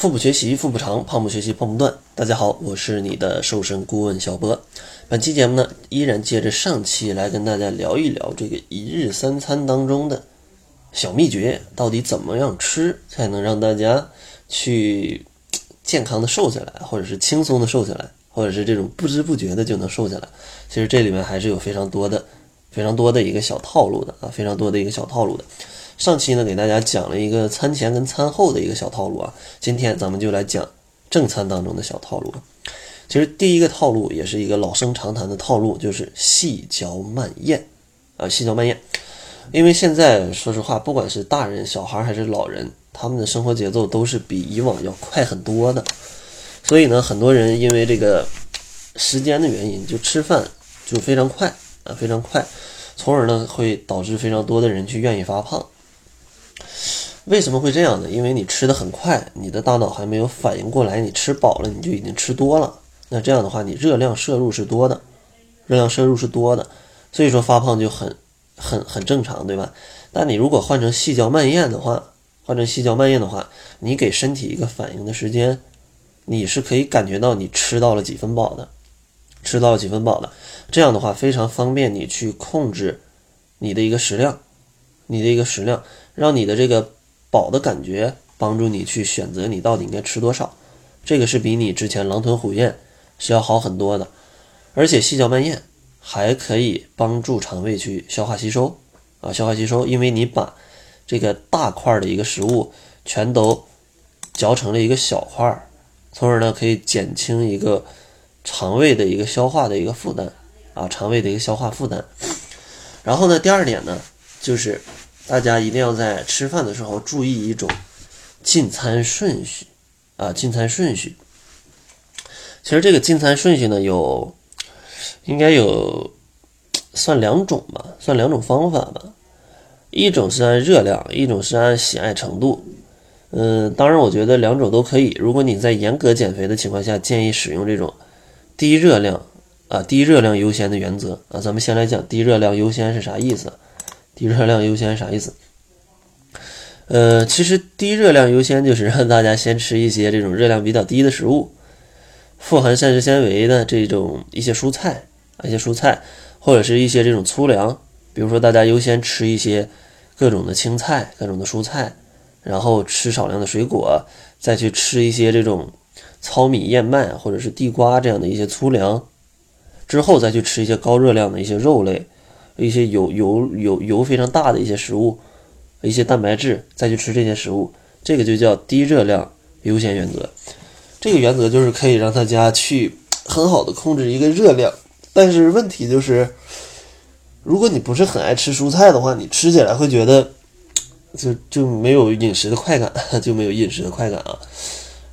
腹部学习腹部长，胖不学习胖不断。大家好，我是你的瘦身顾问小波。本期节目呢，依然接着上期来跟大家聊一聊这个一日三餐当中的小秘诀，到底怎么样吃才能让大家去健康的瘦下来，或者是轻松的瘦下来，或者是这种不知不觉的就能瘦下来。其实这里面还是有非常多的、非常多的一个小套路的啊，非常多的一个小套路的。上期呢，给大家讲了一个餐前跟餐后的一个小套路啊。今天咱们就来讲正餐当中的小套路。其实第一个套路也是一个老生常谈的套路，就是细嚼慢咽啊，细嚼慢咽。因为现在说实话，不管是大人、小孩还是老人，他们的生活节奏都是比以往要快很多的。所以呢，很多人因为这个时间的原因，就吃饭就非常快啊，非常快，从而呢会导致非常多的人去愿意发胖。为什么会这样呢？因为你吃的很快，你的大脑还没有反应过来，你吃饱了你就已经吃多了。那这样的话，你热量摄入是多的，热量摄入是多的，所以说发胖就很很很正常，对吧？但你如果换成细嚼慢咽的话，换成细嚼慢咽的话，你给身体一个反应的时间，你是可以感觉到你吃到了几分饱的，吃到了几分饱的。这样的话非常方便你去控制你的一个食量，你的一个食量，让你的这个。饱的感觉帮助你去选择你到底应该吃多少，这个是比你之前狼吞虎咽是要好很多的，而且细嚼慢咽还可以帮助肠胃去消化吸收啊，消化吸收，因为你把这个大块的一个食物全都嚼成了一个小块儿，从而呢可以减轻一个肠胃的一个消化的一个负担啊，肠胃的一个消化负担。然后呢，第二点呢就是。大家一定要在吃饭的时候注意一种进餐顺序啊，进餐顺序。其实这个进餐顺序呢，有应该有算两种吧，算两种方法吧。一种是按热量，一种是按喜爱程度。嗯，当然我觉得两种都可以。如果你在严格减肥的情况下，建议使用这种低热量啊，低热量优先的原则啊。咱们先来讲低热量优先是啥意思。低热量优先啥意思？呃，其实低热量优先就是让大家先吃一些这种热量比较低的食物，富含膳食纤维的这种一些蔬菜啊，一些蔬菜，或者是一些这种粗粮，比如说大家优先吃一些各种的青菜、各种的蔬菜，然后吃少量的水果，再去吃一些这种糙米、燕麦或者是地瓜这样的一些粗粮，之后再去吃一些高热量的一些肉类。一些油油油油非常大的一些食物，一些蛋白质，再去吃这些食物，这个就叫低热量优先原则。这个原则就是可以让大家去很好的控制一个热量，但是问题就是，如果你不是很爱吃蔬菜的话，你吃起来会觉得就就没有饮食的快感，就没有饮食的快感啊。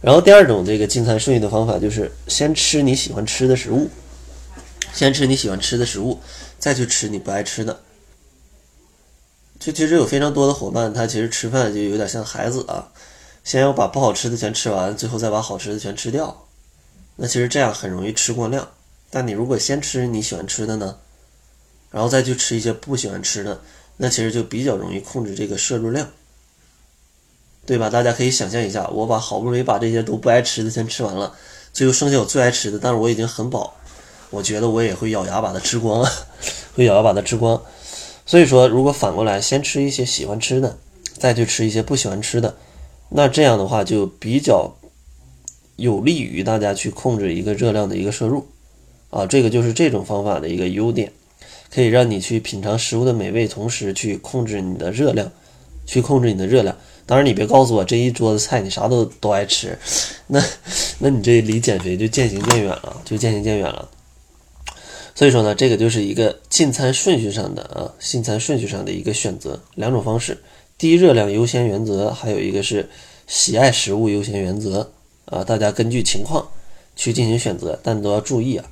然后第二种这个进餐顺序的方法就是先吃你喜欢吃的食物。先吃你喜欢吃的食物，再去吃你不爱吃的。就其实有非常多的伙伴，他其实吃饭就有点像孩子啊，先要把不好吃的全吃完，最后再把好吃的全吃掉。那其实这样很容易吃过量。但你如果先吃你喜欢吃的呢，然后再去吃一些不喜欢吃的，那其实就比较容易控制这个摄入量，对吧？大家可以想象一下，我把好不容易把这些都不爱吃的先吃完了，最后剩下我最爱吃的，但是我已经很饱。我觉得我也会咬牙把它吃光啊，会咬牙把它吃光。所以说，如果反过来先吃一些喜欢吃的，再去吃一些不喜欢吃的，那这样的话就比较有利于大家去控制一个热量的一个摄入啊。这个就是这种方法的一个优点，可以让你去品尝食物的美味，同时去控制你的热量，去控制你的热量。当然，你别告诉我这一桌子菜你啥都都爱吃，那那你这离减肥就渐行渐远了，就渐行渐远了。所以说呢，这个就是一个进餐顺序上的啊，进餐顺序上的一个选择，两种方式，低热量优先原则，还有一个是喜爱食物优先原则啊，大家根据情况去进行选择，但都要注意啊，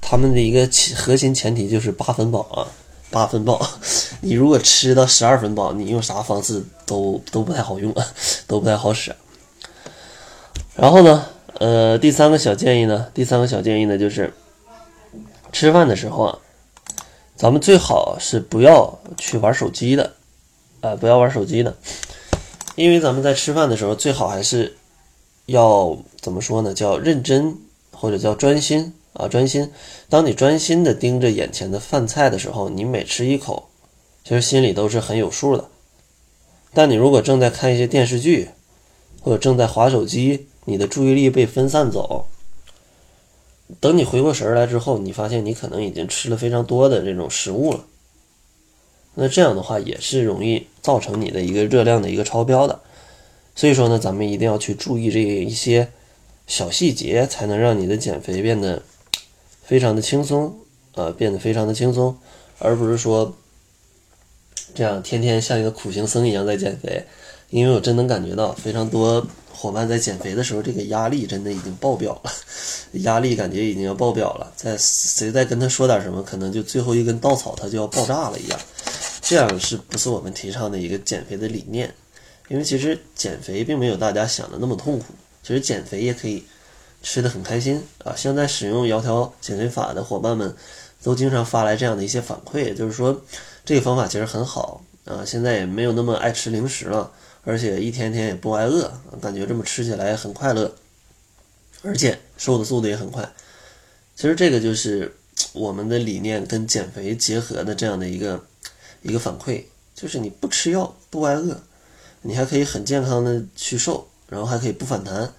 他们的一个核心前提就是八分饱啊，八分饱，你如果吃到十二分饱，你用啥方式都都不太好用啊，都不太好使。然后呢，呃，第三个小建议呢，第三个小建议呢就是。吃饭的时候啊，咱们最好是不要去玩手机的，啊，不要玩手机的，因为咱们在吃饭的时候最好还是要怎么说呢？叫认真或者叫专心啊，专心。当你专心的盯着眼前的饭菜的时候，你每吃一口，其实心里都是很有数的。但你如果正在看一些电视剧，或者正在划手机，你的注意力被分散走。等你回过神来之后，你发现你可能已经吃了非常多的这种食物了。那这样的话也是容易造成你的一个热量的一个超标的。所以说呢，咱们一定要去注意这一些小细节，才能让你的减肥变得非常的轻松，呃，变得非常的轻松，而不是说这样天天像一个苦行僧一样在减肥。因为我真能感觉到非常多。伙伴在减肥的时候，这个压力真的已经爆表了，压力感觉已经要爆表了。再谁再跟他说点什么，可能就最后一根稻草他就要爆炸了一样。这样是不是我们提倡的一个减肥的理念？因为其实减肥并没有大家想的那么痛苦，其实减肥也可以吃的很开心啊。现在使用窈窕减肥法的伙伴们都经常发来这样的一些反馈，就是说这个方法其实很好啊，现在也没有那么爱吃零食了。而且一天天也不挨饿，感觉这么吃起来很快乐，而且瘦的速度也很快。其实这个就是我们的理念跟减肥结合的这样的一个一个反馈，就是你不吃药不挨饿，你还可以很健康的去瘦，然后还可以不反弹，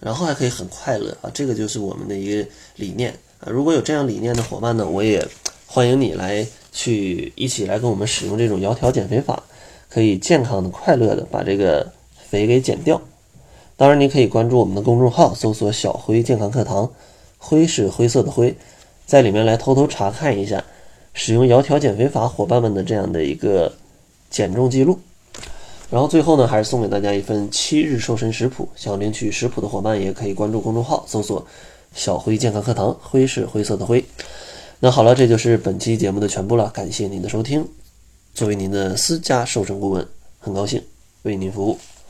然后还可以很快乐啊！这个就是我们的一个理念啊！如果有这样理念的伙伴呢，我也欢迎你来去一起来跟我们使用这种窈窕减肥法。可以健康的、快乐的把这个肥给减掉。当然，你可以关注我们的公众号，搜索“小辉健康课堂”，灰是灰色的灰，在里面来偷偷查看一下使用窈窕减肥法伙伴们的这样的一个减重记录。然后最后呢，还是送给大家一份七日瘦身食谱。想领取食谱的伙伴也可以关注公众号，搜索“小辉健康课堂”，灰是灰色的灰。那好了，这就是本期节目的全部了，感谢您的收听。作为您的私家瘦身顾问，很高兴为您服务。